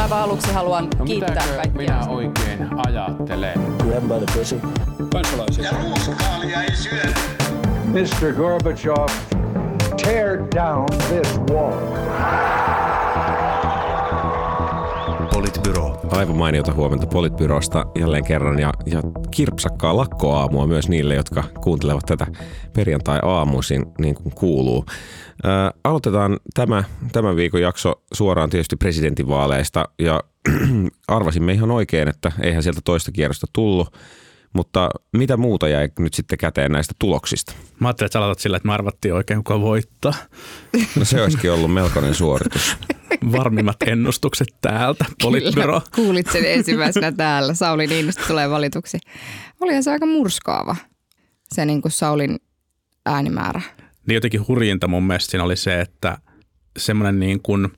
Aivan aluksi haluan No kiittää mitäkö kaikkia. minä oikein ajattelen? Grab by the pussy. kansalaisia. Ja ruuskaalia ei syödä. Mr. Gorbachev, tear down this wall. Politbyro. Aivan mainiota huomenta Politbyrosta jälleen kerran ja, ja kirpsakkaa lakkoaamua myös niille, jotka kuuntelevat tätä perjantai-aamuisin niin kuin kuuluu. Ää, aloitetaan tämä, tämän viikon jakso suoraan tietysti presidentinvaaleista ja arvasimme ihan oikein, että eihän sieltä toista kierrosta tullut. Mutta mitä muuta jäi nyt sitten käteen näistä tuloksista? Mä ajattelin, että sä aloitat sillä, että me arvattiin oikein, kuka voittaa. No se olisikin ollut melkoinen suoritus. Varmimmat ennustukset täältä, Politbyro. Kyllä, kuulit sen ensimmäisenä täällä. Sauli Niinistö tulee valituksi. Olihan se aika murskaava, se niin kuin Saulin äänimäärä. Niin jotenkin hurjinta mun mielestä siinä oli se, että semmoinen niin kuin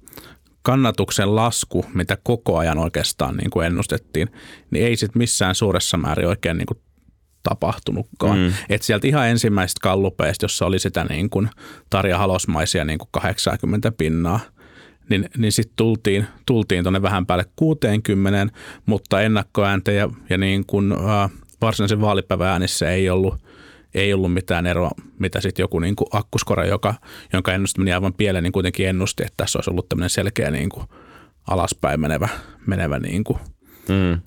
kannatuksen lasku, mitä koko ajan oikeastaan niin kuin ennustettiin, niin ei sitten missään suuressa määrin oikein niin kuin tapahtunutkaan. Mm. Et sieltä ihan ensimmäisestä kallupeista, jossa oli sitä niin kuin Tarja Halosmaisia niin kuin 80 pinnaa, niin, niin sitten tultiin, tultiin tuonne vähän päälle 60, mutta ennakkoääntä ja, ja niin kuin, äh, varsinaisen vaalipäivän äänissä ei ollut, ei ollut mitään eroa, mitä sitten joku niin kuin akkuskore, joka, jonka ennuste meni aivan pieleen, niin kuitenkin ennusti, että tässä olisi ollut tämmöinen selkeä niin kuin alaspäin menevä, menevä niin kuin, Mm.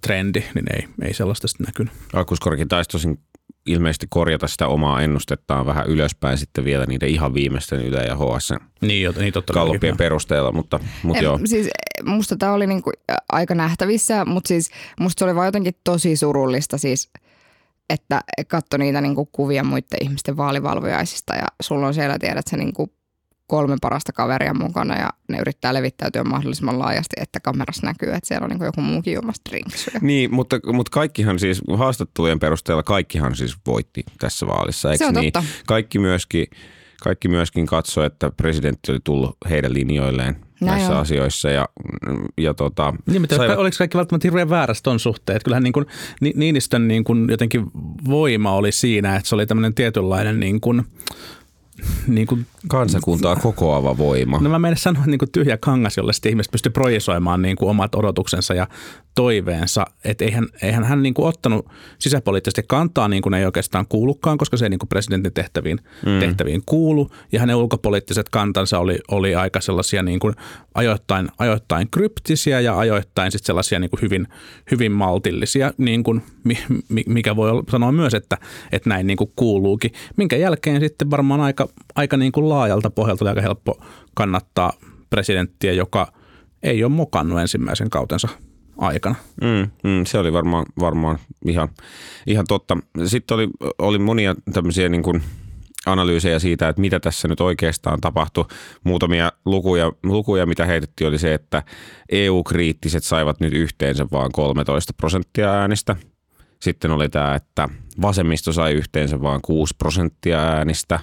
trendi, niin ei, ei sellaista sitten näkynyt. Akkuskorkin taisi tosin ilmeisesti korjata sitä omaa ennustettaan vähän ylöspäin sitten vielä niiden ihan viimeisten Yle ja HS Niin, niin totta kallupien perusteella, mutta, mutta En, joo. Siis musta tämä oli niinku aika nähtävissä, mutta siis musta se oli vaan jotenkin tosi surullista siis, että katso niitä niinku kuvia muiden ihmisten vaalivalvojaisista ja sulla on siellä tiedät se niinku kolme parasta kaveria mukana ja ne yrittää levittäytyä mahdollisimman laajasti, että kamerassa näkyy, että siellä on niinku joku muukin juomassa drinksuja. Niin, mutta, mutta kaikkihan siis, haastattelujen perusteella kaikkihan siis voitti tässä vaalissa, eikö Se on niin? totta. Kaikki myöskin, kaikki myöskin katsoi, että presidentti oli tullut heidän linjoilleen Näin näissä on. asioissa ja, ja tota, Niin, mutta saivat- oliko kaikki välttämättä hirveän väärässä ton suhteen? Että kyllähän niin kuin, Ni- Niinistön niin kuin jotenkin voima oli siinä, että se oli tämmöinen tietynlainen niin kuin, niin kuin, kansakuntaa kokoava voima. no mä menen sanoa niin kuin tyhjä kangas, jolle sitten ihmiset pystyy projisoimaan niin kuin omat odotuksensa ja toiveensa. Että eihän, eihän hän niin kuin ottanut sisäpoliittisesti kantaa niin kuin ei oikeastaan kuulukaan, koska se ei niin kuin presidentin tehtäviin, mm. tehtäviin kuulu. Ja hänen ulkopoliittiset kantansa oli, oli aika sellaisia niin kuin ajoittain, ajoittain kryptisiä ja ajoittain sitten sellaisia niin kuin hyvin, hyvin maltillisia, niin kuin, mi- mi- mikä voi sanoa myös, että, että näin niin kuin kuuluukin. Minkä jälkeen sitten varmaan aika, aika niin kuin laajalta pohjalta oli aika helppo kannattaa presidenttiä, joka ei ole mokannut ensimmäisen kautensa aikana. Mm, mm, se oli varmaan, varmaan ihan, ihan totta. Sitten oli, oli monia tämmöisiä niin kuin analyysejä siitä, että mitä tässä nyt oikeastaan tapahtui. Muutamia lukuja, lukuja, mitä heitettiin, oli se, että EU-kriittiset saivat nyt yhteensä vain 13 prosenttia äänistä. Sitten oli tämä, että vasemmisto sai yhteensä vain 6 prosenttia äänistä.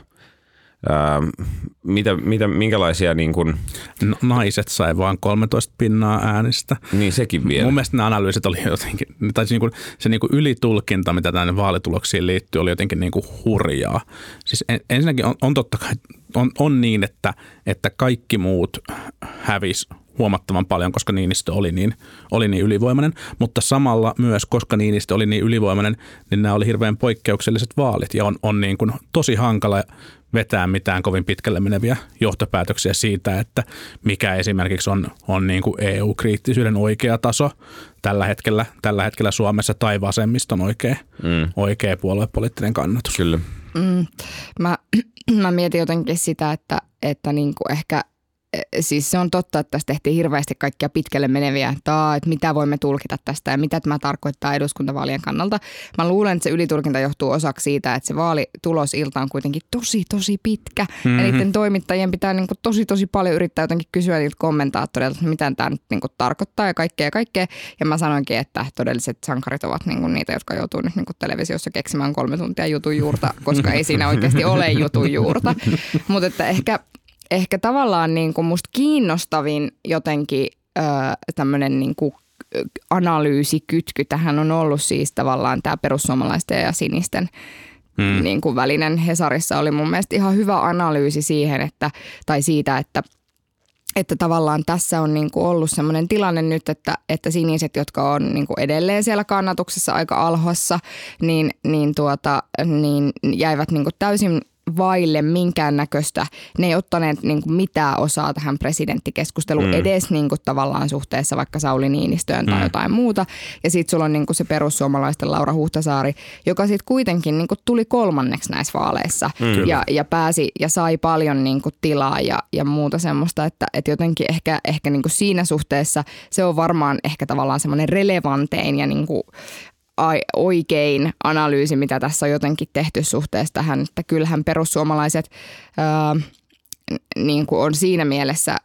Ää, mitä, mitä, minkälaisia, niin, kuin, No, naiset sai vain 13 pinnaa äänistä. niin sekin vielä. Mun mielestä nämä analyysit oli jotenkin, tai niin kuin, se niin kuin ylitulkinta, mitä tänne vaalituloksiin liittyy, oli jotenkin niin kuin hurjaa. Siis en, ensinnäkin on, on totta kai, on, on niin, että, että kaikki muut hävis huomattavan paljon, koska Niinistö oli niin, oli niin ylivoimainen, mutta samalla myös, koska Niinistö oli niin ylivoimainen, niin nämä oli hirveän poikkeukselliset vaalit ja on, on niin kuin tosi hankala vetää mitään kovin pitkälle meneviä johtopäätöksiä siitä, että mikä esimerkiksi on, on niin kuin EU-kriittisyyden oikea taso tällä hetkellä, tällä hetkellä Suomessa tai vasemmiston oikea, mm. oikea puoluepoliittinen kannatus. Kyllä. Mm, mä, mä mietin jotenkin sitä, että, että niin kuin ehkä siis se on totta, että tässä tehtiin hirveästi kaikkia pitkälle meneviä, että, aa, että mitä voimme tulkita tästä ja mitä tämä tarkoittaa eduskuntavaalien kannalta. Mä luulen, että se ylitulkinta johtuu osaksi siitä, että se vaalitulosilta on kuitenkin tosi, tosi pitkä. Mm-hmm. Ja niiden toimittajien pitää niin kuin tosi, tosi paljon yrittää jotenkin kysyä niiltä kommentaattoreilta, että mitä tämä nyt niin kuin tarkoittaa ja kaikkea ja kaikkea. Ja mä sanoinkin, että todelliset sankarit ovat niin kuin niitä, jotka joutuu nyt niin kuin televisiossa keksimään kolme tuntia jutun juurta, koska ei siinä oikeasti ole jutun juurta. Mutta että ehkä ehkä tavallaan niin kuin musta kiinnostavin jotenkin öö, tämmöinen niin kuin analyysikytky tähän on ollut siis tavallaan tämä perussuomalaisten ja sinisten hmm. niin kuin välinen Hesarissa oli mun mielestä ihan hyvä analyysi siihen, että, tai siitä, että että tavallaan tässä on niin kuin ollut sellainen tilanne nyt, että, että siniset, jotka on niin kuin edelleen siellä kannatuksessa aika alhossa, niin, niin, tuota, niin jäivät niin kuin täysin vaille minkäännäköistä. Ne ei ottaneet niin kuin mitään osaa tähän presidenttikeskusteluun mm. edes niin kuin tavallaan suhteessa vaikka Sauli Niinistöön tai mm. jotain muuta. Ja sitten sulla on niin kuin se perussuomalaisten Laura Huhtasaari, joka sitten kuitenkin niin kuin tuli kolmanneksi näissä vaaleissa mm. ja, ja pääsi ja sai paljon niin kuin tilaa ja, ja muuta semmoista, että, että jotenkin ehkä, ehkä niin kuin siinä suhteessa se on varmaan ehkä tavallaan semmoinen relevantein ja niin kuin oikein analyysi, mitä tässä on jotenkin tehty suhteessa tähän, että kyllähän perussuomalaiset niin kuin on siinä mielessä,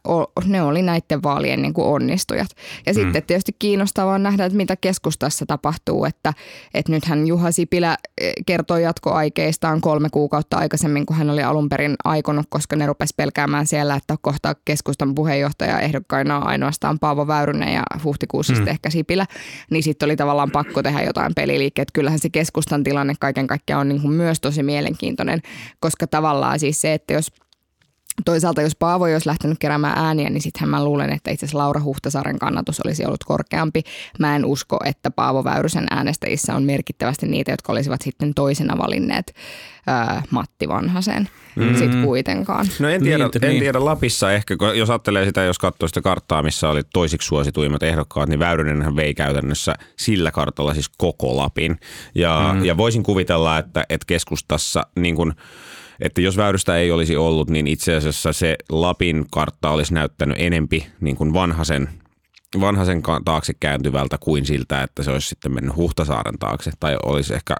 ne oli näiden vaalien niin kuin onnistujat. Ja mm. sitten tietysti kiinnostavaa on nähdä, että mitä keskustassa tapahtuu, että, että nythän Juha Sipilä e, kertoi jatkoaikeistaan kolme kuukautta aikaisemmin, kun hän oli alun perin aikonut, koska ne rupesi pelkäämään siellä, että kohta keskustan puheenjohtaja ehdokkaina on ainoastaan Paavo Väyrynen ja huhtikuussa mm. ehkä Sipilä, niin sitten oli tavallaan pakko tehdä jotain peliliikkeet. Kyllähän se keskustan tilanne kaiken kaikkiaan on niin kuin myös tosi mielenkiintoinen, koska tavallaan siis se, että jos – Toisaalta jos Paavo olisi lähtenyt keräämään ääniä, niin sittenhän mä luulen, että itse asiassa Laura Huhtasaaren kannatus olisi ollut korkeampi. Mä en usko, että Paavo Väyrysen äänestäjissä on merkittävästi niitä, jotka olisivat sitten toisena valinneet ää, Matti Vanhasen mm. sitten kuitenkaan. No en tiedä, Niin, en niin. tiedä Lapissa ehkä, kun jos ajattelee sitä, jos katsoo sitä karttaa, missä oli toisiksi suosituimmat ehdokkaat, niin Väyrynenhän vei käytännössä sillä kartalla siis koko Lapin. Ja, mm. ja voisin kuvitella, että, että keskustassa niin kuin, että jos Väyrystä ei olisi ollut, niin itse asiassa se Lapin kartta olisi näyttänyt enempi niin kuin vanhasen, vanhasen taakse kääntyvältä kuin siltä, että se olisi sitten mennyt Huhtasaaren taakse. Tai olisi ehkä,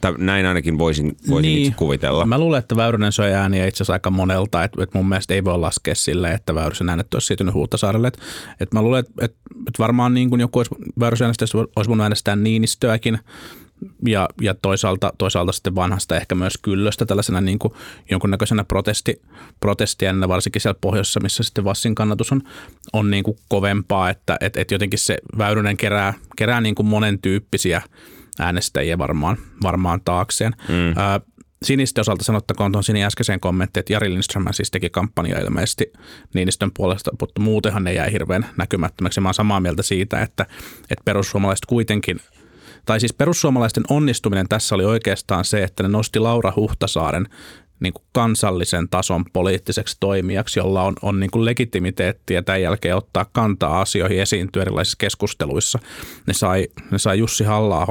tai näin ainakin voisin, voisin niin. itse kuvitella. Mä luulen, että Väyrynen söi ääniä itse asiassa aika monelta, että, että mun mielestä ei voi laskea silleen, että Väyrysen äänet olisi siirtynyt Huhtasaarelle. Että, että mä luulen, että, että, että varmaan niin kuin joku olisi, Väyrysen äänestäjä olisi voinut äänestää Niinistöäkin, ja, ja toisaalta, toisaalta sitten vanhasta ehkä myös kyllöstä tällaisena niin kuin jonkunnäköisenä protesti, protestiana, varsinkin siellä pohjoisessa, missä sitten Vassin kannatus on, on niin kuin kovempaa, että et, et jotenkin se Väyrynen kerää, kerää niin kuin monen tyyppisiä äänestäjiä varmaan, varmaan taakseen. Mm. Ää, Sinisten osalta sanottakoon tuon Sini äskeiseen kommenttiin, että Jari Lindström siis teki kampanja ilmeisesti Niinistön puolesta, mutta muutenhan ne jäi hirveän näkymättömäksi. Mä oon samaa mieltä siitä, että, että perussuomalaiset kuitenkin – tai siis perussuomalaisten onnistuminen tässä oli oikeastaan se, että ne nosti Laura Huhtasaaren niin kuin kansallisen tason poliittiseksi toimijaksi, jolla on, on niin kuin legitimiteettiä tämän jälkeen ottaa kantaa asioihin esiintyä erilaisissa keskusteluissa. Ne sai, ne sai Jussi halla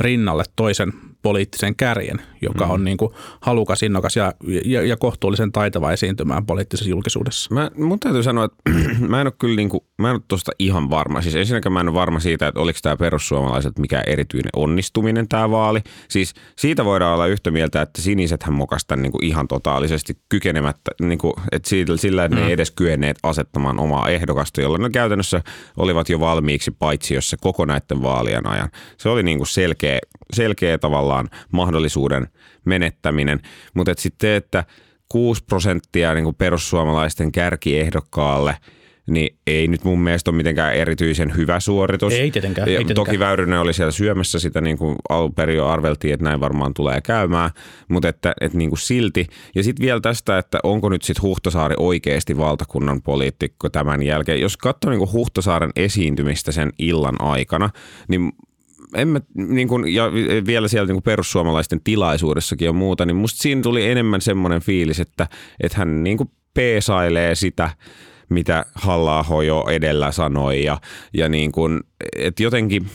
rinnalle toisen poliittisen kärjen, joka mm. on niin kuin halukas, innokas ja, ja, ja kohtuullisen taitava esiintymään poliittisessa julkisuudessa. Mä, mun täytyy sanoa, että mä en ole kyllä niin kuin, mä en ole tosta ihan varma. Siis ensinnäkään mä en ole varma siitä, että oliko tämä perussuomalaiset mikä erityinen onnistuminen tämä vaali. Siis siitä voidaan olla yhtä mieltä, että sinisethän mokasta niin kuin ihan totaalisesti kykenemättä, niin kuin, että sillä, sillä että mm. ne ei edes kyenneet asettamaan omaa ehdokasta, jolloin ne käytännössä olivat jo valmiiksi paitsi jossa koko näiden vaalien ajan. Se oli niin kuin selkeä, selkeä tavallaan mahdollisuuden menettäminen, mutta sitten että 6 prosenttia niin kuin perussuomalaisten kärkiehdokkaalle – niin ei nyt mun mielestä ole mitenkään erityisen hyvä suoritus. Ei tietenkään. Ei tietenkään. Toki Väyrynen oli siellä syömässä sitä, niin kuin alun jo arveltiin, että näin varmaan tulee käymään, mutta että, että niin kuin silti. Ja sitten vielä tästä, että onko nyt sitten Huhtasaari oikeasti valtakunnan poliitikko tämän jälkeen. Jos katsoo niin kuin Huhtasaaren esiintymistä sen illan aikana, niin en mä, niin kun, ja vielä siellä niin perussuomalaisten tilaisuudessakin ja muuta, niin musta siinä tuli enemmän semmoinen fiilis, että, että hän niin kuin peesailee sitä, mitä halla jo edellä sanoi ja, ja niin kuin, että jotenkin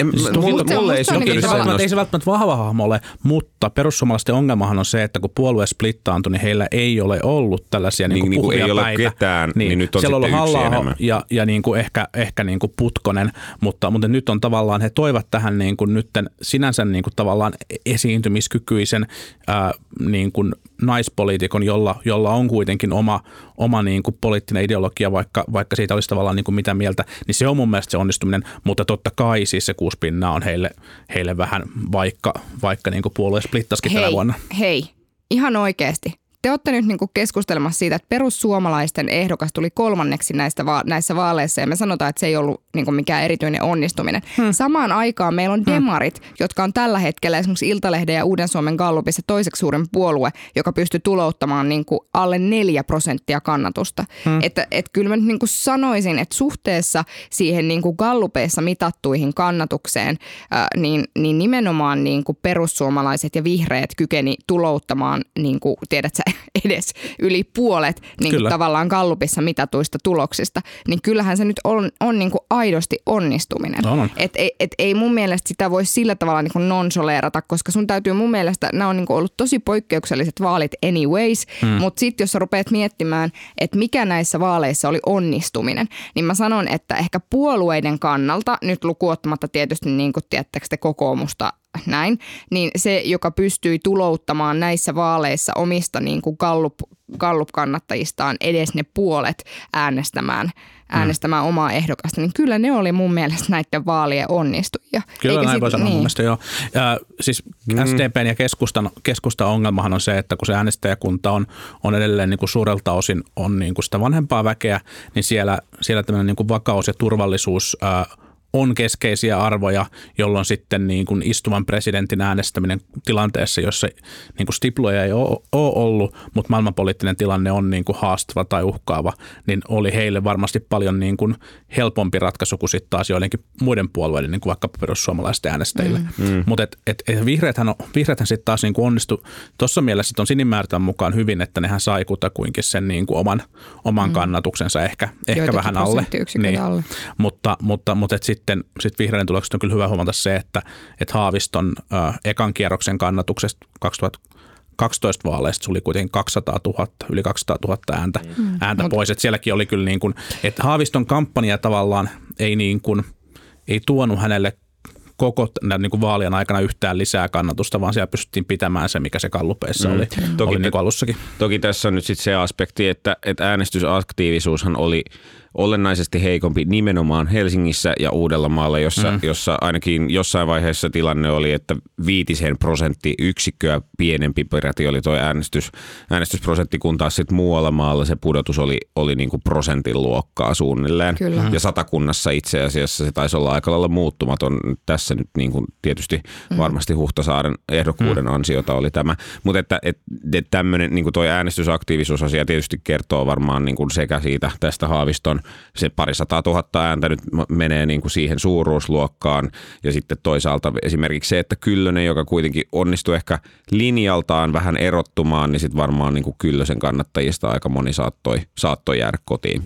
en, Siis mulle, musta- mulle ei niin se välttämättä, ei se välttämättä vahva hahmo ole, mutta perussuomalaisten ongelmahan on se, että kun puolue splittaantui, niin heillä ei ole ollut tällaisia niin, Niin, niin niin kuin ei ole päitä. ketään, niin nyt on siellä sitten ollut enemmän. ja, ja niin kuin ehkä, ehkä niin kuin Putkonen, mutta, mutta nyt on tavallaan, he toivat tähän niin kuin nytten sinänsä niin kuin tavallaan esiintymiskykyisen ää, niin kuin naispoliitikon, jolla, jolla on kuitenkin oma, oma niin kuin poliittinen ideologia, vaikka, vaikka siitä olisi tavallaan niin kuin mitä mieltä, niin se on mun mielestä se onnistuminen, mutta totta kai siis se kuusi pinnaa on heille, heille vähän vaikka, vaikka niin kuin puolue splittaskin tänä vuonna. hei, ihan oikeasti. Te olette nyt niin keskustelemassa siitä, että perussuomalaisten ehdokas tuli kolmanneksi näistä va- näissä vaaleissa ja me sanotaan, että se ei ollut niin mikään erityinen onnistuminen. Hmm. Samaan aikaan meillä on demarit, jotka on tällä hetkellä esimerkiksi Iltalehden ja Uuden Suomen Gallupissa toiseksi suurin puolue, joka pystyy tulouttamaan niin alle 4 prosenttia kannatusta. Hmm. Että et kyllä mä nyt niin sanoisin, että suhteessa siihen niin Gallupeissa mitattuihin kannatukseen, ää, niin, niin nimenomaan niin perussuomalaiset ja vihreät kykeni tulouttamaan, niin kuin, tiedät sä, edes yli puolet niin kuin tavallaan Gallupissa mitatuista tuloksista, niin kyllähän se nyt on, on niin kuin aidosti onnistuminen. On, on. Et, et, et ei mun mielestä sitä voi sillä tavalla niin kuin nonsoleerata, koska sun täytyy mun mielestä, nämä on niin kuin ollut tosi poikkeukselliset vaalit anyways, mm. mutta sitten jos sä rupeat miettimään, että mikä näissä vaaleissa oli onnistuminen, niin mä sanon, että ehkä puolueiden kannalta, nyt lukuottamatta tietysti niin kuin tiedättekö te kokoomusta näin, niin se, joka pystyi tulouttamaan näissä vaaleissa omista niin kuin Gallup, Gallup-kannattajistaan edes ne puolet äänestämään, äänestämään mm. omaa ehdokasta, niin kyllä ne oli mun mielestä näiden vaalien onnistujia. Kyllä Eikä näin sit- voi sanoa niin. mun mielestä joo. Ja, siis mm. SDPn ja keskustan, keskustan ongelmahan on se, että kun se äänestäjäkunta on, on edelleen niin kuin suurelta osin on niin kuin sitä vanhempaa väkeä, niin siellä, siellä tämmöinen niin kuin vakaus ja turvallisuus on keskeisiä arvoja, jolloin sitten niin kuin istuvan presidentin äänestäminen tilanteessa, jossa niin kuin stiploja ei ole, ollut, mutta maailmanpoliittinen tilanne on niin kuin haastava tai uhkaava, niin oli heille varmasti paljon niin kuin helpompi ratkaisu kuin sitten taas joidenkin muiden puolueiden, niin kuin vaikka perussuomalaisten äänestäjille. Mm. Mutta et, et, et vihreäthän, on- vihreäthän sitten taas niin kuin onnistu tuossa mielessä ton sinimäärtän mukaan hyvin, että nehän sai kutakuinkin sen niin kuin oman, oman mm. kannatuksensa ehkä, ehkä Joitakin vähän alle. prosenttiyksiköitä alle. Mutta, mutta, mutta et sitten sit vihreiden tuloksesta on kyllä hyvä huomata se, että et Haaviston äh, ekan kierroksen kannatuksesta 2012 vaaleista tuli kuitenkin 200 000, yli 200 000 ääntä, mm. ääntä pois. Et sielläkin oli kyllä niin kuin, että Haaviston kampanja tavallaan ei, niin kuin, ei tuonut hänelle koko niin kuin vaalien aikana yhtään lisää kannatusta, vaan siellä pystyttiin pitämään se, mikä se kallupeissa mm. oli, Toki oli niin kuin alussakin. Toki tässä on nyt sitten se aspekti, että, että äänestysaktiivisuushan oli olennaisesti heikompi nimenomaan Helsingissä ja Uudellamaalla, jossa, mm. jossa ainakin jossain vaiheessa tilanne oli, että viitisen prosenttiyksikköä pienempi peräti oli tuo äänestys, äänestysprosentti, kun taas sitten muualla maalla se pudotus oli, oli niin kuin prosentin luokkaa suunnilleen. Kyllä. Ja satakunnassa itse asiassa se taisi olla aika lailla muuttumaton. Tässä nyt niin kuin tietysti varmasti Huhtasaaren ehdokkuuden ansiota oli tämä. Mutta että, että, että tämmöinen niin kuin toi äänestysaktiivisuusasia tietysti kertoo varmaan niin kuin sekä siitä tästä Haaviston se pari sataa tuhatta ääntä nyt menee niin kuin siihen suuruusluokkaan ja sitten toisaalta esimerkiksi se, että Kyllönen, joka kuitenkin onnistui ehkä linjaltaan vähän erottumaan, niin sitten varmaan niin kuin Kyllösen kannattajista aika moni saattoi, saattoi jäädä kotiin.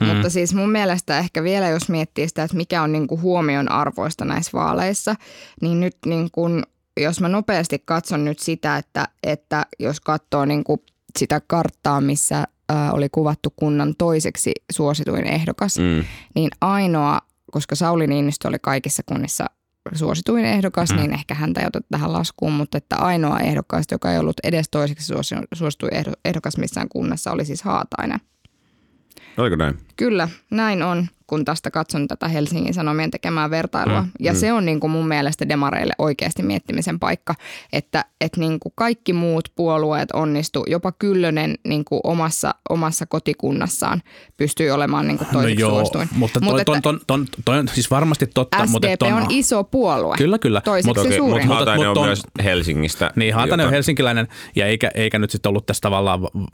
Mm. Mutta siis mun mielestä ehkä vielä, jos miettii sitä, että mikä on niin kuin huomion arvoista näissä vaaleissa, niin nyt niin kuin, jos mä nopeasti katson nyt sitä, että, että jos katsoo niin kuin sitä karttaa, missä ää, oli kuvattu kunnan toiseksi suosituin ehdokas, mm. niin ainoa, koska Sauli Niinistö oli kaikissa kunnissa suosituin ehdokas, mm. niin ehkä häntä ei oteta tähän laskuun, mutta että ainoa ehdokkaista, joka ei ollut edes toiseksi suosi- suosituin ehdo- ehdokas missään kunnassa, oli siis Haatainen. Oliko näin? Kyllä, näin on, kun tästä katson tätä Helsingin Sanomien tekemää vertailua. Mm, ja mm. se on niin kuin mun mielestä demareille oikeasti miettimisen paikka, että, että niin kuin kaikki muut puolueet onnistu, jopa Kyllönen niin kuin omassa, omassa kotikunnassaan pystyy olemaan niin kuin toiseksi no joo, suosituin. mutta toi, ton, ton, ton, toi on siis varmasti totta. SDP mutta ton, on iso puolue. Kyllä, kyllä. Toiseksi Mutta- Toki, suurin. mutta Mutta- Haatainen on on- myös Helsingistä. Niin, Haatainen on helsinkiläinen ja eikä, eikä nyt sitten ollut tässä tavallaan va- va-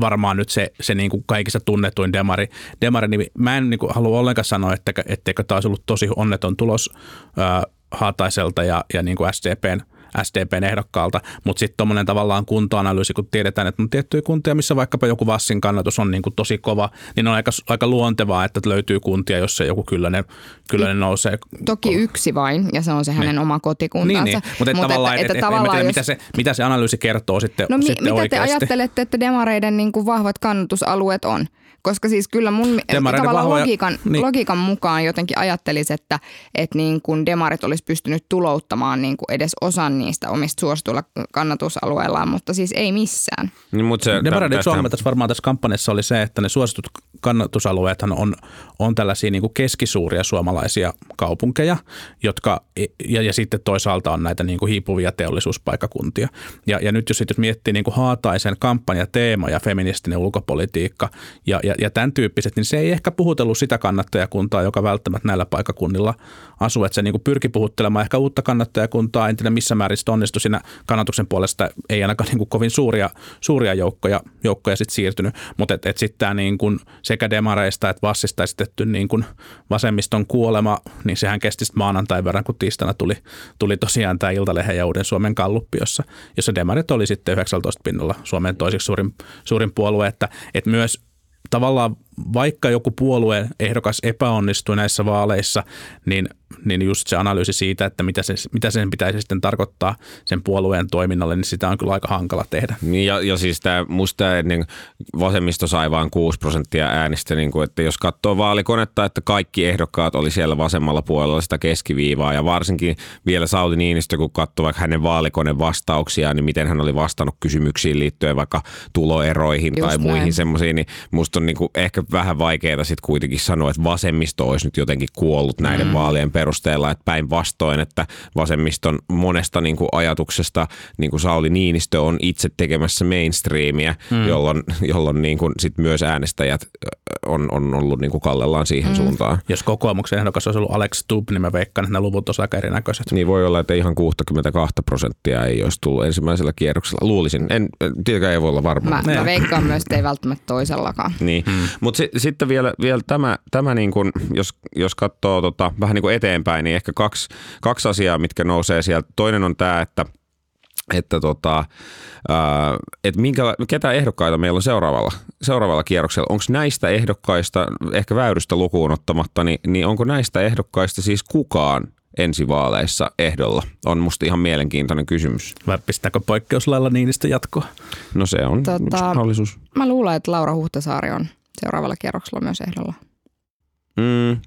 varmaan nyt se, se niin kuin kaikista tunnetuin demari, demari niin mä en niin kuin halua ollenkaan sanoa, että, etteikö olisi ollut tosi onneton tulos ää, Haataiselta ja, ja niin kuin SDPn, SDPn ehdokkaalta, mutta sitten tuommoinen tavallaan kuntoanalyysi, kun tiedetään, että on tiettyjä kuntia, missä vaikkapa joku Vassin kannatus on niin kuin tosi kova, niin on aika, aika luontevaa, että löytyy kuntia, jossa joku Kyllönen, Kyllönen nousee. Toki yksi vain, ja se on se hänen oma kotikuntansa. Niin, niin. mutta et tavallaan, et, et, et, en mä tiedä, mitä, se, mitä se analyysi kertoo sitten, No mi- sitten mitä te oikeasti. ajattelette, että demareiden niin kuin vahvat kannatusalueet on? Koska siis kyllä mun tavallaan vahvoja- logiikan, niin. logiikan mukaan jotenkin ajattelisi, että, että niin kuin demarit olisi pystynyt tulouttamaan niin kuin edes osan niistä omista suosituilla kannatusalueillaan, mutta siis ei missään. Niin, mutta se, Demareiden ongelma tässä varmaan tässä kampanjassa oli se, että ne suositut kannatusalueethan on, on tällaisia niin kuin keskisuuria suomalaisia kaupunkeja, jotka, ja, ja sitten toisaalta on näitä niin kuin hiipuvia teollisuuspaikakuntia. Ja, ja nyt jos, sit jos miettii niin kuin Haataisen kampanjateema ja feministinen ulkopolitiikka ja, ja, ja tämän tyyppiset, niin se ei ehkä puhutellut sitä kannattajakuntaa, joka välttämättä näillä paikakunnilla asuu. Että se niin pyrki puhuttelemaan ehkä uutta kannattajakuntaa, en tiedä missä määrin se onnistui. Siinä kannatuksen puolesta, ei ainakaan niin kuin kovin suuria, suuria joukkoja, joukkoja sitten siirtynyt, mutta et, et sitten tämä niin sekä demareista että vassista esitetty niin kuin vasemmiston kuolema, niin sehän kesti sitten maanantain verran, kun tiistaina tuli, tuli tosiaan tämä Iltalehden ja Uuden Suomen kalluppi, jossa, jossa demarit oli sitten 19 pinnalla Suomen toiseksi suurin, suurin puolue, että, että myös tavallaan vaikka joku puolueen ehdokas epäonnistuu näissä vaaleissa, niin, niin just se analyysi siitä, että mitä, se, mitä sen pitäisi sitten tarkoittaa sen puolueen toiminnalle, niin sitä on kyllä aika hankala tehdä. Niin ja, ja siis tämä, musta tää, niin vasemmisto sai vain 6 prosenttia äänistä, niin kuin, että jos katsoo vaalikonetta, että kaikki ehdokkaat oli siellä vasemmalla puolella sitä keskiviivaa ja varsinkin vielä Sauli Niinistö, kun katsoo vaikka hänen vaalikone vastauksia, niin miten hän oli vastannut kysymyksiin liittyen vaikka tuloeroihin Just tai muihin näin. semmoisiin, niin musta on niin kuin ehkä vähän vaikeaa sitten kuitenkin sanoa, että vasemmisto olisi nyt jotenkin kuollut näiden mm. vaalien perusteella, että päinvastoin, että vasemmiston monesta niin kuin ajatuksesta niin kuin Sauli Niinistö on itse tekemässä mainstreamia, mm. jolloin, jolloin niin kuin sit myös äänestäjät on, on ollut niin kuin kallellaan siihen mm. suuntaan. Jos kokoomuksen ehdokas olisi ollut Alex Stubb, niin mä veikkaan, että ne luvut olisivat aika erinäköiset. Niin voi olla, että ihan 62 prosenttia ei olisi tullut ensimmäisellä kierroksella. Luulisin. En, tietenkään ei voi olla varma. Mä, mä veikkaan myös, että ei välttämättä toisellakaan. Niin, hmm. mutta si- sitten vielä, vielä tämä, tämä niin kuin, jos, jos katsoo tota, vähän niin kuin eteenpäin, niin ehkä kaksi, kaksi asiaa, mitkä nousee sieltä. Toinen on tämä, että että tota, ää, et minkä, ketä ehdokkaita meillä on seuraavalla, seuraavalla kierroksella. Onko näistä ehdokkaista, ehkä väyrystä lukuun ottamatta, niin, niin onko näistä ehdokkaista siis kukaan ensi vaaleissa ehdolla? On musta ihan mielenkiintoinen kysymys. Vai pistääkö poikkeuslailla niinistä jatkoa? No se on Tota- mahdollisuus. Mä luulen, että Laura Huhtasaari on seuraavalla kierroksella myös ehdolla. Mm,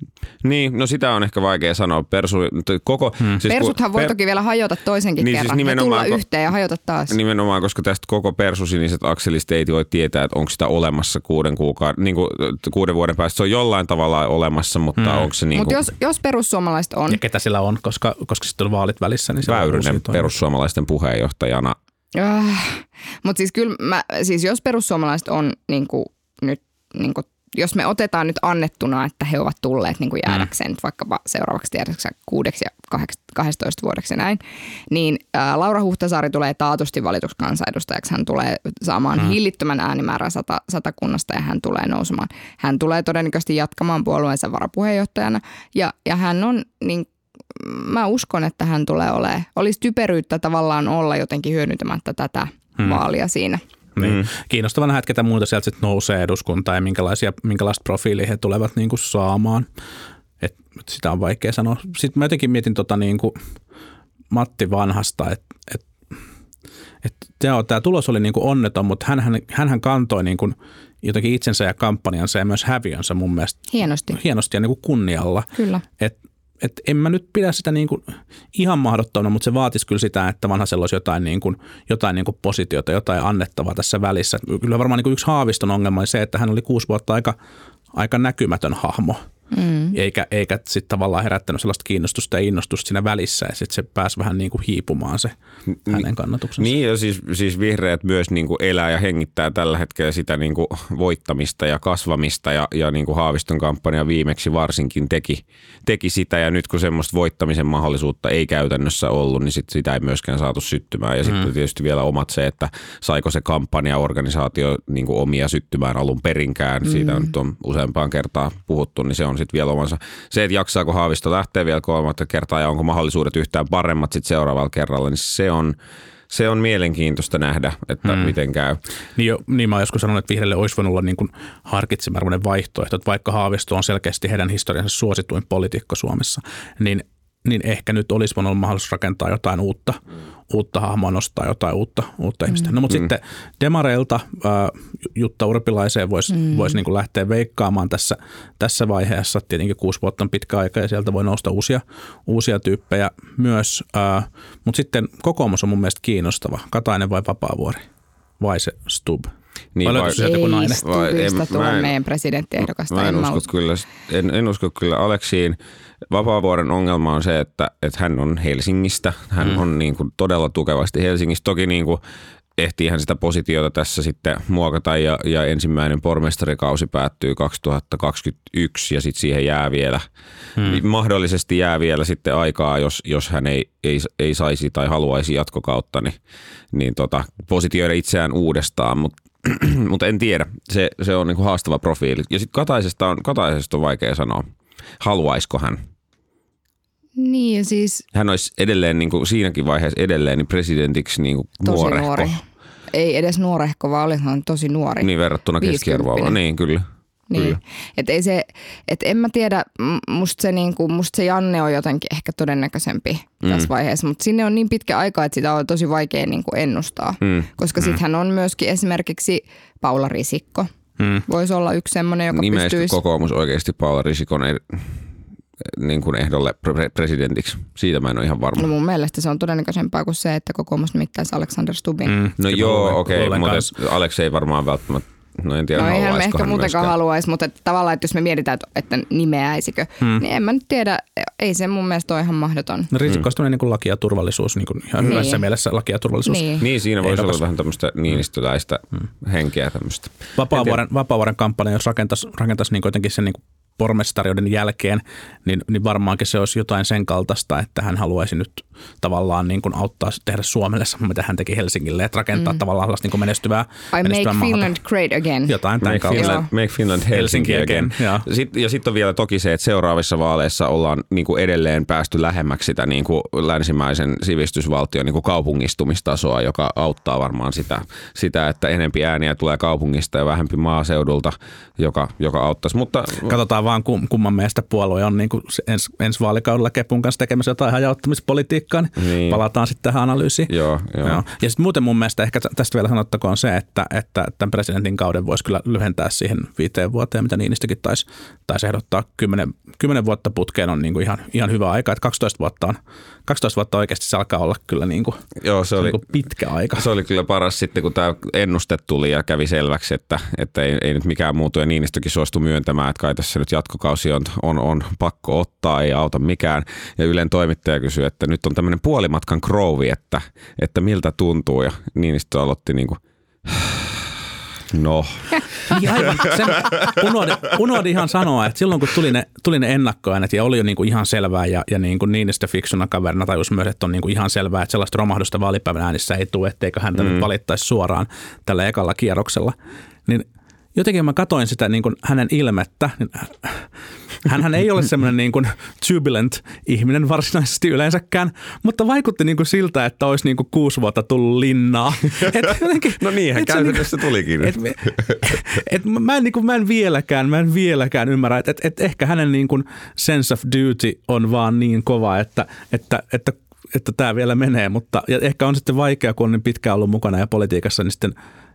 niin, no sitä on ehkä vaikea sanoa. Persu, koko, hmm. siis Persuthan voi toki vielä hajota toisenkin Niin, siis kerran ja nimenomaan, tulla ko- yhteen ja hajota taas. Nimenomaan, koska tästä koko persusiniset akselista ei voi tietää, että onko sitä olemassa kuuden, kuukauden, niin kuin, kuuden vuoden päästä. Se on jollain tavalla olemassa, mutta hmm. onko se niin Mutta kuin jos, jos perussuomalaiset on, Ja ketä sillä on, koska, koska sitten on vaalit välissä, niin se on uusia Väyrynen perussuomalaisten puheenjohtajana? äh, mutta siis kyllä mä, siis jos perussuomalaiset on niin kuin, nyt, niin kuin, jos me otetaan nyt annettuna, että he ovat tulleet niin kuin jäädäkseen nyt vaikkapa seuraavaksi tiedätkö kuudeksi ja kahdeks- 12 vuodeksi näin, niin ää, Laura Huhtasaari tulee taatusti valituksi kansanedustajaksi. Hän tulee saamaan hmm. hillittömän äänimäärän sata, satakunnasta ja hän tulee nousemaan. Hän tulee todennäköisesti jatkamaan puolueensa varapuheenjohtajana ja, ja hän on niin mä uskon, että hän tulee olemaan. Olisi typeryyttä tavallaan olla jotenkin hyödyntämättä tätä hmm. vaalia siinä. Niin. Mm. Kiinnostava nähdä, että ketä muuta sieltä sitten nousee eduskuntaan ja minkälaisia, minkälaista profiilia he tulevat niin kuin saamaan. Et, et sitä on vaikea sanoa. Sitten mä jotenkin mietin tota niin kuin Matti Vanhasta, että et, et, tämä tulos oli niin kuin onneton, mutta hänhän, hänhän kantoi niin kuin jotenkin itsensä ja kampanjansa ja myös häviönsä mun mielestä Hienosti. hienosti ja niin kuin kunnialla. Kyllä. Et, et en mä nyt pidä sitä niin kuin ihan mahdottomana, mutta se vaatisi kyllä sitä, että vanhasella olisi jotain, niin kuin, jotain niin kuin positiota, jotain annettavaa tässä välissä. Kyllä varmaan niin kuin yksi Haaviston ongelma oli se, että hän oli kuusi vuotta aika, aika näkymätön hahmo. Mm. Eikä, eikä sitten tavallaan herättänyt sellaista kiinnostusta ja innostusta siinä välissä ja sitten se pääsi vähän niin kuin hiipumaan se hänen kannatuksensa. Niin ja siis, siis vihreät myös niin kuin elää ja hengittää tällä hetkellä sitä niin kuin voittamista ja kasvamista ja, ja niin kuin Haaviston kampanja viimeksi varsinkin teki, teki sitä ja nyt kun semmoista voittamisen mahdollisuutta ei käytännössä ollut, niin sit sitä ei myöskään saatu syttymään ja mm. sitten tietysti vielä omat se, että saiko se kampanjaorganisaatio niin kuin omia syttymään alun perinkään, mm. siitä on, nyt on useampaan kertaan puhuttu, niin se on sitten vielä omansa. Se, että jaksaako Haavisto lähteä vielä kolmatta kertaa ja onko mahdollisuudet yhtään paremmat sitten seuraavalla kerralla, niin se on, se on mielenkiintoista nähdä, että mm. miten käy. Niin, jo, niin mä oon joskus sanonut, että vihreille olisi voinut olla niin kuin harkitsemarvoinen vaihtoehto, että vaikka Haavisto on selkeästi heidän historiansa suosituin poliitikko Suomessa, niin niin ehkä nyt olisi voinut olla mahdollisuus rakentaa jotain uutta, uutta hahmoa, nostaa jotain uutta, uutta ihmistä. No mutta mm. sitten Demareilta ää, Jutta Urpilaiseen voisi mm. vois niinku lähteä veikkaamaan tässä, tässä vaiheessa. Tietenkin kuusi vuotta on pitkä aika ja sieltä voi nousta uusia, uusia tyyppejä myös. Ää, mutta sitten kokoomus on mun mielestä kiinnostava. Katainen vai Vapaavuori? Vai se Stub? Niin, vai vai- joku Ei nainen? Vai- en- mä en- meidän presidenttiehdokasta. Mä en, mä usko usko. kyllä, en, en usko kyllä Aleksiin. Vapaavuoren ongelma on se, että, että hän on Helsingistä. Hän mm. on niin kuin todella tukevasti Helsingistä. Toki niin kuin ehtiihän sitä positiota tässä sitten muokata ja, ja ensimmäinen pormestarikausi päättyy 2021 ja sitten siihen jää vielä, hmm. mahdollisesti jää vielä sitten aikaa, jos, jos hän ei, ei, ei saisi tai haluaisi jatkokautta, niin, niin tota, positioida itseään uudestaan, mutta mutta en tiedä. Se, se on niinku haastava profiili. Ja sitten Kataisesta on, Kataisesta on vaikea sanoa. Haluaisiko hän? Niin ja siis Hän olisi edelleen niinku, siinäkin vaiheessa edelleen niin presidentiksi niinku tosi nuorehko. nuori. Ei edes nuorehko, vaan olihan tosi nuori. Niin verrattuna. Viisikymppinen. Niin, kyllä. Niin. Kyllä. Et ei se, et en mä tiedä, musta se, niinku, musta se Janne on jotenkin ehkä todennäköisempi mm. tässä vaiheessa, mutta sinne on niin pitkä aika, että sitä on tosi vaikea niinku ennustaa. Mm. Koska mm. sittenhän on myöskin esimerkiksi Paula Risikko. Mm. Voisi olla yksi semmoinen, joka Nimeäisikö pystyisi... kokoomus oikeasti Paula Risikon ed- niin kuin ehdolle pre- presidentiksi? Siitä mä en ole ihan varma. No mun mielestä se on todennäköisempää kuin se, että kokoomus nimittäisi Alexander Stubbin. Mm. No Kyllä joo, okei, luulen mutta. Aleksi ei varmaan välttämättä, no en tiedä No eihän me ehkä muutenkaan haluaisi, mutta että tavallaan, että jos me mietitään, että, että nimeäisikö, hmm. niin en mä nyt tiedä, ei se mun mielestä ole ihan mahdoton. No risikko on niin laki ja turvallisuus, niin kuin ihan Niin. hyvässä mielessä laki ja turvallisuus. Niin. Niin, siinä voisi olla vähän tämmöistä niinistöläistä henkeä tämmöistä. Vapaavuoren, Vapaavuoren kampanja, jos rakentaisi, rakentaisi niin jotenkin sen niin kuin pormestarioiden jälkeen, niin, niin varmaankin se olisi jotain sen kaltaista, että hän haluaisi nyt tavallaan niin kuin auttaa tehdä Suomelle sama, mitä hän teki Helsingille, että rakentaa mm. tavallaan niin kuin menestyvää, I menestyvää make maata. Finland great again. Jotain tämän Make. Finland, make Finland Helsinki Helsinki again. again. Sitten, ja sitten on vielä toki se, että seuraavissa vaaleissa ollaan niin kuin edelleen päästy lähemmäksi sitä niin kuin länsimäisen sivistysvaltion niin kuin kaupungistumistasoa, joka auttaa varmaan sitä, sitä, että enempi ääniä tulee kaupungista ja vähempi maaseudulta, joka, joka auttaisi. Mutta Katsotaan vaan, kum, kumman meistä puolue on niin kuin ens, ensi vaalikaudella Kepun kanssa tekemässä jotain hajauttamispolitiikkaa, niin, Niin. niin. palataan sitten tähän analyysiin. joo, joo. Joo. Ja sitten muuten mun mielestä ehkä tästä vielä sanottakoon se, että, että tämän presidentin kauden voisi kyllä lyhentää siihen viiteen vuoteen, mitä Niinistökin taisi, taisi ehdottaa. Kymmenen, kymmenen vuotta putkeen on niin kuin ihan, ihan hyvä aika, että 12 vuotta, on, 12 vuotta oikeasti se alkaa olla kyllä niin kuin, joo se, oli, niin kuin pitkä aika. se oli kyllä paras sitten, kun tämä ennuste tuli ja kävi selväksi, että, että ei, ei nyt mikään muutu. Ja Niinistökin suostui myöntämään, että kai tässä nyt jatkokausi on, on, on pakko ottaa, ei auta mikään. Ja Ylen toimittaja kysyi, että nyt on tämmöinen puolimatkan krouvi, että, että miltä tuntuu. Ja Niinistö aloitti niin kuin, no, Niin aivan, sen unohdin, unohdin ihan sanoa, että silloin kun tuli ne, tuli ne ennakkoäänet ja oli jo niinku ihan selvää ja, ja niinku Niinistö fiksuna kaverina tajus myös, että on niinku ihan selvää, että sellaista romahdusta vaalipäivän äänissä ei tule, etteikö häntä mm. nyt valittaisi suoraan tällä ekalla kierroksella. Niin jotenkin mä katoin sitä niin kuin hänen ilmettä. niin Hänhän ei ole semmoinen niin kuin turbulent ihminen varsinaisesti yleensäkään, mutta vaikutti niin kuin siltä, että olisi niin kuin kuusi vuotta tullut linnaa. Et jotenkin, no niinhän et käytännössä tulikin. et, me- et mä, en, niin kuin, mä en vieläkään, mä en vieläkään ymmärrä, että et, et ehkä hänen niin kuin sense of duty on vaan niin kova, että, että, että että tämä vielä menee, mutta ja ehkä on sitten vaikea, kun on niin pitkään ollut mukana ja politiikassa, niin sitten,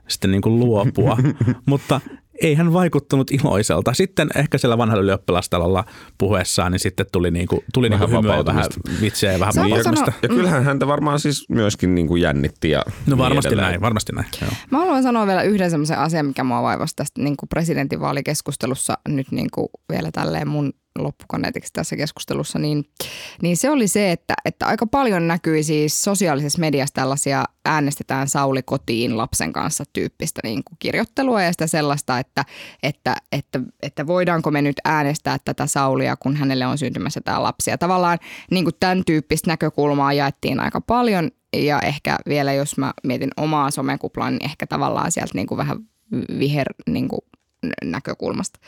sitten niin kuin luopua. mutta ei hän vaikuttanut iloiselta. Sitten ehkä siellä vanhalla ylioppilastalolla puheessaan, niin sitten tuli, niin kuin, tuli niin Vähän kuin hymy ja vähän vitsejä ja vähän sanoa- ja kyllähän häntä varmaan siis myöskin niin kuin jännitti. Ja No niin varmasti edelleen. näin, varmasti näin. Joo. Mä haluan sanoa vielä yhden semmoisen asian, mikä mua vaivasi tästä niin kuin presidentinvaalikeskustelussa nyt niin kuin vielä tälleen mun loppukaneetiksi tässä keskustelussa, niin, niin se oli se, että, että aika paljon näkyi siis sosiaalisessa mediassa tällaisia äänestetään Sauli kotiin lapsen kanssa tyyppistä niin kuin kirjoittelua ja sitä sellaista, että, että, että, että voidaanko me nyt äänestää tätä Saulia, kun hänelle on syntymässä tämä lapsi. Ja tavallaan niin kuin tämän tyyppistä näkökulmaa jaettiin aika paljon ja ehkä vielä jos mä mietin omaa somekuplaa, niin ehkä tavallaan sieltä niin kuin vähän viher niin kuin näkökulmasta.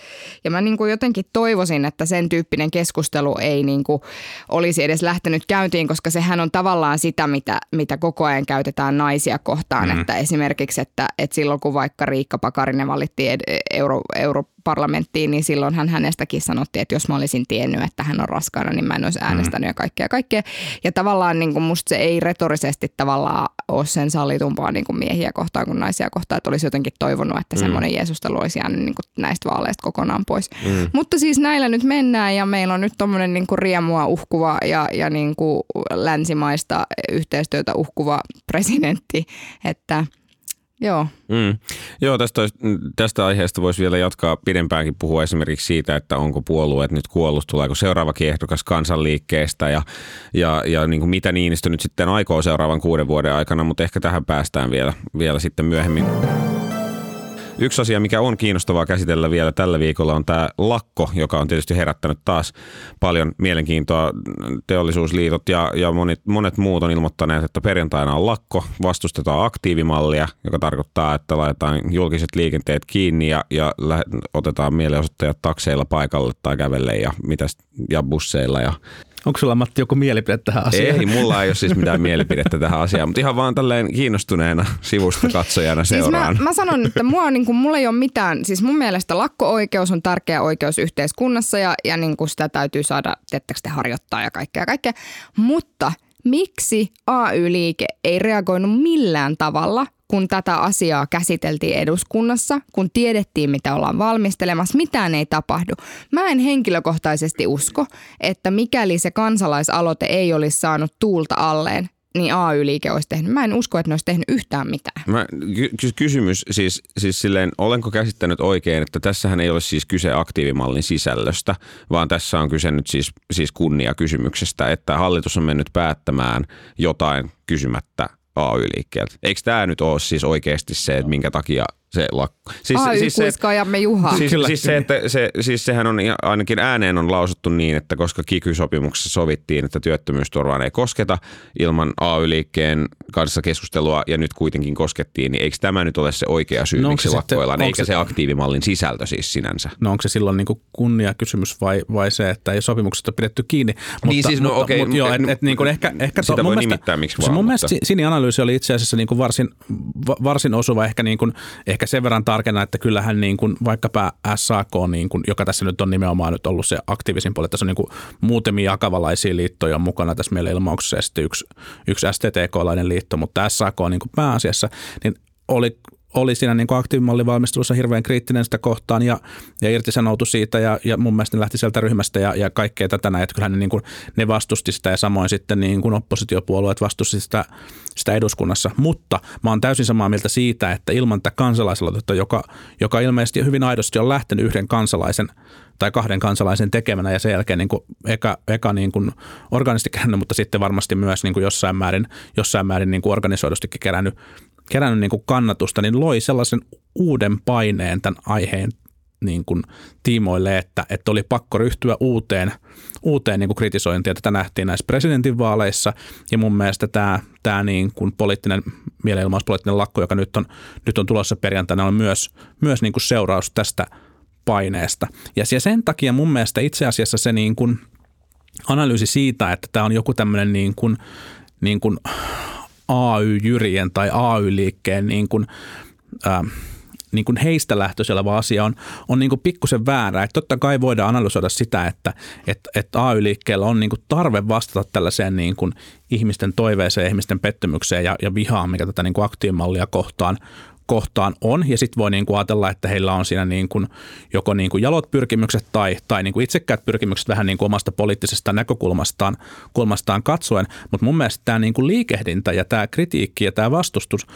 Ja mä niin kuin jotenkin toivoisin, että sen tyyppinen keskustelu ei niin kuin olisi edes lähtenyt käyntiin, koska sehän on tavallaan sitä, mitä, mitä koko ajan käytetään naisia kohtaan. Mm. Että esimerkiksi, että, että silloin kun vaikka Riikka Pakarinen valittiin euro, euro parlamenttiin, niin silloinhan hänestäkin sanottiin, että jos mä olisin tiennyt, että hän on raskaana, niin mä en olisi äänestänyt mm. ja kaikkea kaikkea. Ja tavallaan niin kuin musta se ei retorisesti tavallaan ole sen sallitumpaa niin kuin miehiä kohtaan kuin naisia kohtaan, että olisi jotenkin toivonut, että mm. semmoinen Jeesustelu olisi jäänyt niin kuin näistä vaaleista kokonaan pois. Mm. Mutta siis näillä nyt mennään ja meillä on nyt tuommoinen niin kuin riemua uhkuva ja, ja niin kuin länsimaista yhteistyötä uhkuva presidentti, että – Joo. Mm. Joo, tästä, tästä aiheesta voisi vielä jatkaa pidempäänkin puhua esimerkiksi siitä, että onko puolueet nyt kuollut, tuleeko seuraava ehdokas kansanliikkeestä ja, ja, ja niin kuin mitä Niinistö nyt sitten aikoo seuraavan kuuden vuoden aikana, mutta ehkä tähän päästään vielä, vielä sitten myöhemmin. Yksi asia, mikä on kiinnostavaa käsitellä vielä tällä viikolla on tämä lakko, joka on tietysti herättänyt taas paljon mielenkiintoa. Teollisuusliitot ja, ja monet, monet muut on ilmoittaneet, että perjantaina on lakko, vastustetaan aktiivimallia, joka tarkoittaa, että laitetaan julkiset liikenteet kiinni ja, ja otetaan mielenosoittajat takseilla paikalle tai kävelle ja, mitäs, ja busseilla ja Onko sulla Matti joku mielipide tähän asiaan? Ei, mulla ei ole siis mitään mielipidettä tähän asiaan, mutta ihan vaan tälleen kiinnostuneena sivusta katsojana seuraan. Siis mä, mä sanon, että mua, niin kuin, mulla ei ole mitään, siis mun mielestä lakko-oikeus on tärkeä oikeus yhteiskunnassa ja, ja niin kuin sitä täytyy saada, tiettäkö te harjoittaa ja kaikkea kaikkea, mutta miksi AY-liike ei reagoinut millään tavalla kun tätä asiaa käsiteltiin eduskunnassa, kun tiedettiin, mitä ollaan valmistelemassa, mitään ei tapahdu. Mä en henkilökohtaisesti usko, että mikäli se kansalaisaloite ei olisi saanut tuulta alleen, niin AY-liike olisi tehnyt. Mä en usko, että ne olisi tehnyt yhtään mitään. Mä, ky- kysymys siis, siis silleen, olenko käsittänyt oikein, että tässähän ei ole siis kyse aktiivimallin sisällöstä, vaan tässä on kyse nyt siis, siis kunniakysymyksestä, että hallitus on mennyt päättämään jotain kysymättä AY-liikkeeltä. Eikö tämä nyt ole siis oikeasti se, että minkä takia se lakko. Siis, Ai, siis se, Juha. Siis, siis, se, että se, siis sehän on ainakin ääneen on lausuttu niin, että koska kiky-sopimuksessa sovittiin, että työttömyysturvaan ei kosketa ilman AY-liikkeen kanssa keskustelua ja nyt kuitenkin koskettiin, niin eikö tämä nyt ole se oikea syy, no, miksi lakkoillaan, eikä se, se aktiivimallin sisältö siis sinänsä? No onko se silloin niin kunnia kysymys vai, vai se, että ei sopimuksesta pidetty kiinni? Mutta, niin siis, no mutta, okei. Okay, mutta, joo, et, et, niin kuin ehkä, ehkä sitä to, voi mielestä, nimittää miksi vaan. Mun mutta... mielestä Sini-analyysi oli itse asiassa niin kuin varsin, varsin osuva, ehkä, niin kuin, ehkä sen verran tarkenna, että kyllähän niin kuin vaikkapa SAK, niin kuin, joka tässä nyt on nimenomaan nyt ollut se aktiivisin puoli, tässä on niin kuin muutamia jakavalaisia liittoja mukana tässä meillä ilmauksessa ja sitten yksi, yksi STTK-lainen liitto, mutta SAK niin kuin pääasiassa, niin oli oli siinä niin aktiivimallin valmistelussa hirveän kriittinen sitä kohtaan ja, ja irtisanoutui siitä ja, ja mun mielestä ne lähti sieltä ryhmästä ja, ja kaikkea tätä näin, että kyllähän ne, niin kuin, ne vastusti sitä ja samoin sitten niin kuin oppositiopuolueet vastusti sitä, sitä eduskunnassa. Mutta mä oon täysin samaa mieltä siitä, että ilman tätä kansalaisaloitetta, joka, joka ilmeisesti hyvin aidosti on lähtenyt yhden kansalaisen tai kahden kansalaisen tekemänä ja sen jälkeen niin kuin eka, eka niin kuin organisti kerännyt, mutta sitten varmasti myös niin kuin jossain määrin, jossain määrin niin kuin organisoidustikin kerännyt kerännyt niin kuin kannatusta, niin loi sellaisen uuden paineen tämän aiheen niin kuin tiimoille, että, että oli pakko ryhtyä uuteen, uuteen niin kuin kritisointiin. Tätä nähtiin näissä presidentinvaaleissa ja mun mielestä tämä, tämä niin kuin poliittinen mielenilmaus, poliittinen lakko, joka nyt on, nyt on tulossa perjantaina, on myös, myös niin kuin seuraus tästä paineesta. Ja sen takia mun mielestä itse asiassa se niin kuin analyysi siitä, että tämä on joku tämmöinen niin kuin, niin kuin AY-jyrien tai AY-liikkeen niin kuin, ää, niin kuin heistä lähtöisin oleva asia on, on niin kuin pikkusen väärä. Että totta kai voidaan analysoida sitä, että, että, että AY-liikkeellä on niin kuin tarve vastata tällaiseen niin kuin ihmisten toiveeseen, ihmisten pettymykseen ja, ja vihaan, mikä tätä niin kuin aktiivimallia kohtaan kohtaan on. Ja sitten voi niin kuin ajatella, että heillä on siinä niin joko niin kuin jalot pyrkimykset tai, tai niin kuin itsekkäät pyrkimykset vähän niin kuin omasta poliittisesta näkökulmastaan kulmastaan katsoen. Mutta mun mielestä tämä niin kuin liikehdintä ja tämä kritiikki ja tämä vastustus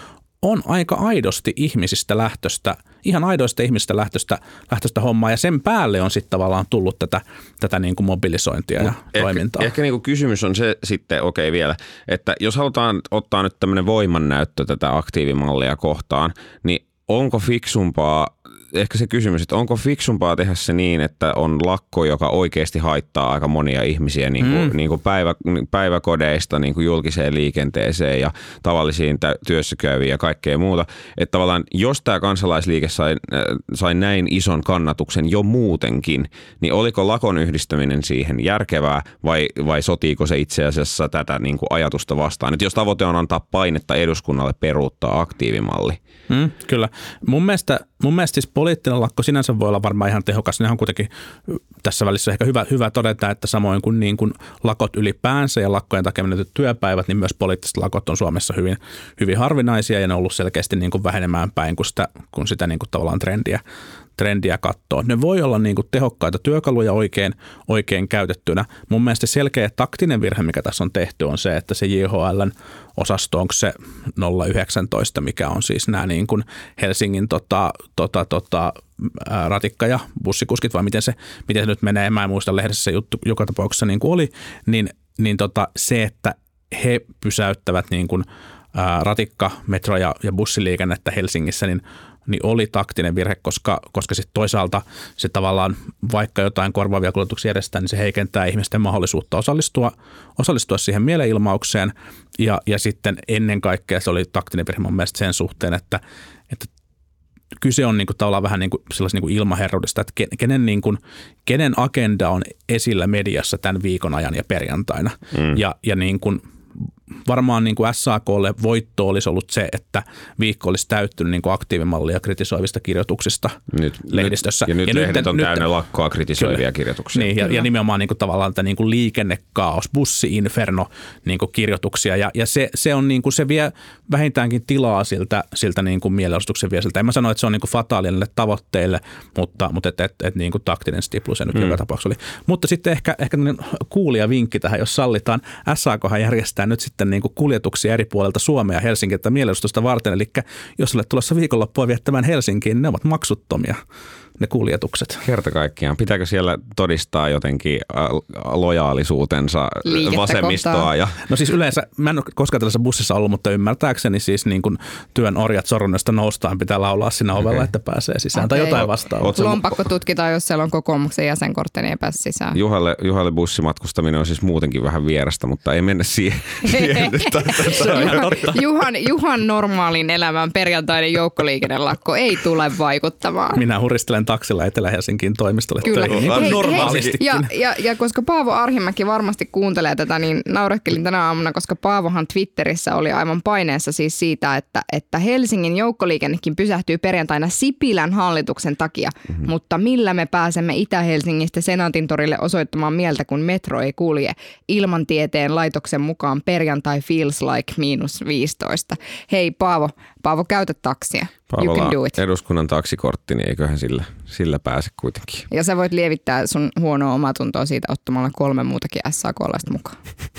on aika aidosti ihmisistä lähtöstä, ihan aidoista ihmisistä lähtöstä, lähtöstä hommaa ja sen päälle on sitten tavallaan tullut tätä, tätä niin kuin mobilisointia ja ehkä, toimintaa. Ehkä niin kuin kysymys on se sitten, okei okay, vielä, että jos halutaan ottaa nyt tämmöinen voimannäyttö tätä aktiivimallia kohtaan, niin onko fiksumpaa ehkä se kysymys, että onko fiksumpaa tehdä se niin, että on lakko, joka oikeasti haittaa aika monia ihmisiä niin kuin, mm. niin kuin päivä, päiväkodeista niin kuin julkiseen liikenteeseen ja tavallisiin tä- työssäkäyviin ja kaikkea muuta. Että tavallaan jos tämä kansalaisliike sai, äh, sai näin ison kannatuksen jo muutenkin, niin oliko lakon yhdistäminen siihen järkevää vai, vai sotiiko se itse asiassa tätä niin kuin ajatusta vastaan? Että jos tavoite on antaa painetta eduskunnalle peruuttaa aktiivimalli. Mm, kyllä. Mun mielestä, mun mielestä siis poliittinen lakko sinänsä voi olla varmaan ihan tehokas. Ne on kuitenkin tässä välissä ehkä hyvä, hyvä todeta, että samoin kuin, niin kuin lakot ylipäänsä ja lakkojen takia menetyt työpäivät, niin myös poliittiset lakot on Suomessa hyvin, hyvin harvinaisia ja ne on ollut selkeästi niin kuin vähenemään päin kuin sitä, kuin sitä niin kuin tavallaan trendiä, trendiä katsoa. Ne voi olla niin kuin tehokkaita työkaluja oikein, oikein käytettynä. Mun mielestä selkeä taktinen virhe, mikä tässä on tehty, on se, että se JHLn osasto, onko se 019, mikä on siis nämä niin kuin Helsingin tota, tota, tota, ratikka- ja bussikuskit, vai miten se, miten se nyt menee, mä en muista lehdessä se juttu joka tapauksessa niin kuin oli, niin, niin tota, se, että he pysäyttävät niin kuin, ratikka, metro- ja, ja bussiliikennettä Helsingissä, niin niin oli taktinen virhe, koska, koska sitten toisaalta se tavallaan, vaikka jotain korvaavia kuljetuksia järjestetään, niin se heikentää ihmisten mahdollisuutta osallistua, osallistua siihen mielenilmaukseen. Ja, ja sitten ennen kaikkea se oli taktinen virhe mun mielestä sen suhteen, että, että kyse on niin kuin, tavallaan vähän niin kuin, niin kuin ilmaherruudesta, että kenen, niin kuin, kenen agenda on esillä mediassa tämän viikon ajan ja perjantaina. Mm. Ja, ja niin kuin, varmaan niin kuin SAKlle voitto olisi ollut se, että viikko olisi täyttynyt niin kuin aktiivimallia kritisoivista kirjoituksista nyt, lehdistössä. Ja nyt ja lehdet on nyt, täynnä lakkoa kritisoivia kyllä, kirjoituksia. Niin, ja, ja nimenomaan niin kuin tavallaan tätä niin kuin liikennekaos, bussi-inferno niin kuin kirjoituksia. Ja, ja se, se, on niin kuin, se vie vähintäänkin tilaa siltä, siltä niin kuin mielenosoituksen viesiltä. En mä sano, että se on niin kuin fataalille tavoitteille, mutta, mutta et, et, et, niin kuin taktinen stiplu se nyt mm. joka tapauksessa oli. Mutta sitten ehkä, ehkä kuulija vinkki tähän, jos sallitaan. SAKhan järjestää nyt sitten sitten niin kuin kuljetuksia eri puolelta Suomea ja Helsinkiä mielenostusta varten. Eli jos olet tulossa viikonloppua viettämään Helsinkiin, niin ne ovat maksuttomia ne kuljetukset. Kerta kaikkiaan. Pitääkö siellä todistaa jotenkin äh, lojaalisuutensa Liikettä vasemmistoa? kohtaan. Ja... No siis yleensä, mä en ole koskaan tällaisessa bussissa ollut, mutta ymmärtääkseni siis niin kuin työn orjat sorunnosta noustaan pitää laulaa siinä ovella, okay. että pääsee sisään okay. tai jotain vastaavaa. Oot sä- Lompakko tutkitaan, jos siellä on kokoomuksen jäsenkortti, niin ei pääse sisään. Juhalle, Juhalle bussimatkustaminen on siis muutenkin vähän vierasta, mutta ei mennä siihen. siihen nyt. Juhan, Juhan normaalin elämän perjantainen joukkoliikennelakko ei tule vaikuttamaan. Minä huristelen taksilla Etelä-Helsinkiin toimistolle Kyllä. töihin. Hei, normaalistikin. Ja, ja, ja koska Paavo Arhimäki varmasti kuuntelee tätä, niin naureskelin tänä aamuna, koska Paavohan Twitterissä oli aivan paineessa siis siitä, että, että Helsingin joukkoliikennekin pysähtyy perjantaina Sipilän hallituksen takia. Mm-hmm. Mutta millä me pääsemme Itä-Helsingistä Senaatin torille osoittamaan mieltä, kun metro ei kulje? Ilmantieteen laitoksen mukaan perjantai feels like miinus 15. Hei Paavo, Paavo käytä taksia. You Paavola can do it. eduskunnan taksikortti, niin eiköhän sillä, sillä pääse kuitenkin. Ja sä voit lievittää sun huonoa omatuntoa siitä ottamalla kolme muutakin SAK-laista mukaan.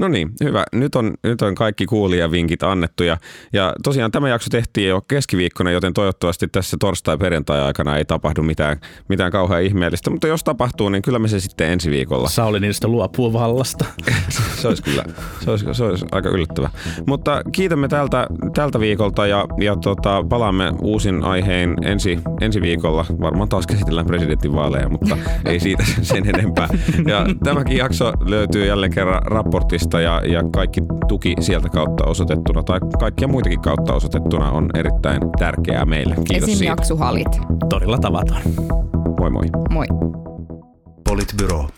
No niin, hyvä. Nyt on, nyt on kaikki kuulijavinkit annettu ja, ja tosiaan tämä jakso tehtiin jo keskiviikkona, joten toivottavasti tässä torstai-perjantai-aikana ei tapahdu mitään, mitään kauhean ihmeellistä, mutta jos tapahtuu, niin kyllä me se sitten ensi viikolla. Sauli niistä luopuu vallasta. se olisi kyllä, se olisi, se olisi aika yllättävä. Mutta kiitämme tältä, tältä viikolta ja, ja tota, palaamme uusin aiheen ensi, ensi viikolla. Varmaan taas käsitellään presidentinvaaleja, mutta ei siitä sen enempää. Ja tämäkin jakso löytyy jälleen kerran raportista ja, ja kaikki tuki sieltä kautta osoitettuna tai kaikkia muitakin kautta osoitettuna on erittäin tärkeää meille. Kiitos Esim. siitä. jaksuhalit. Todella tavaton. Moi moi. Moi. Politbyro.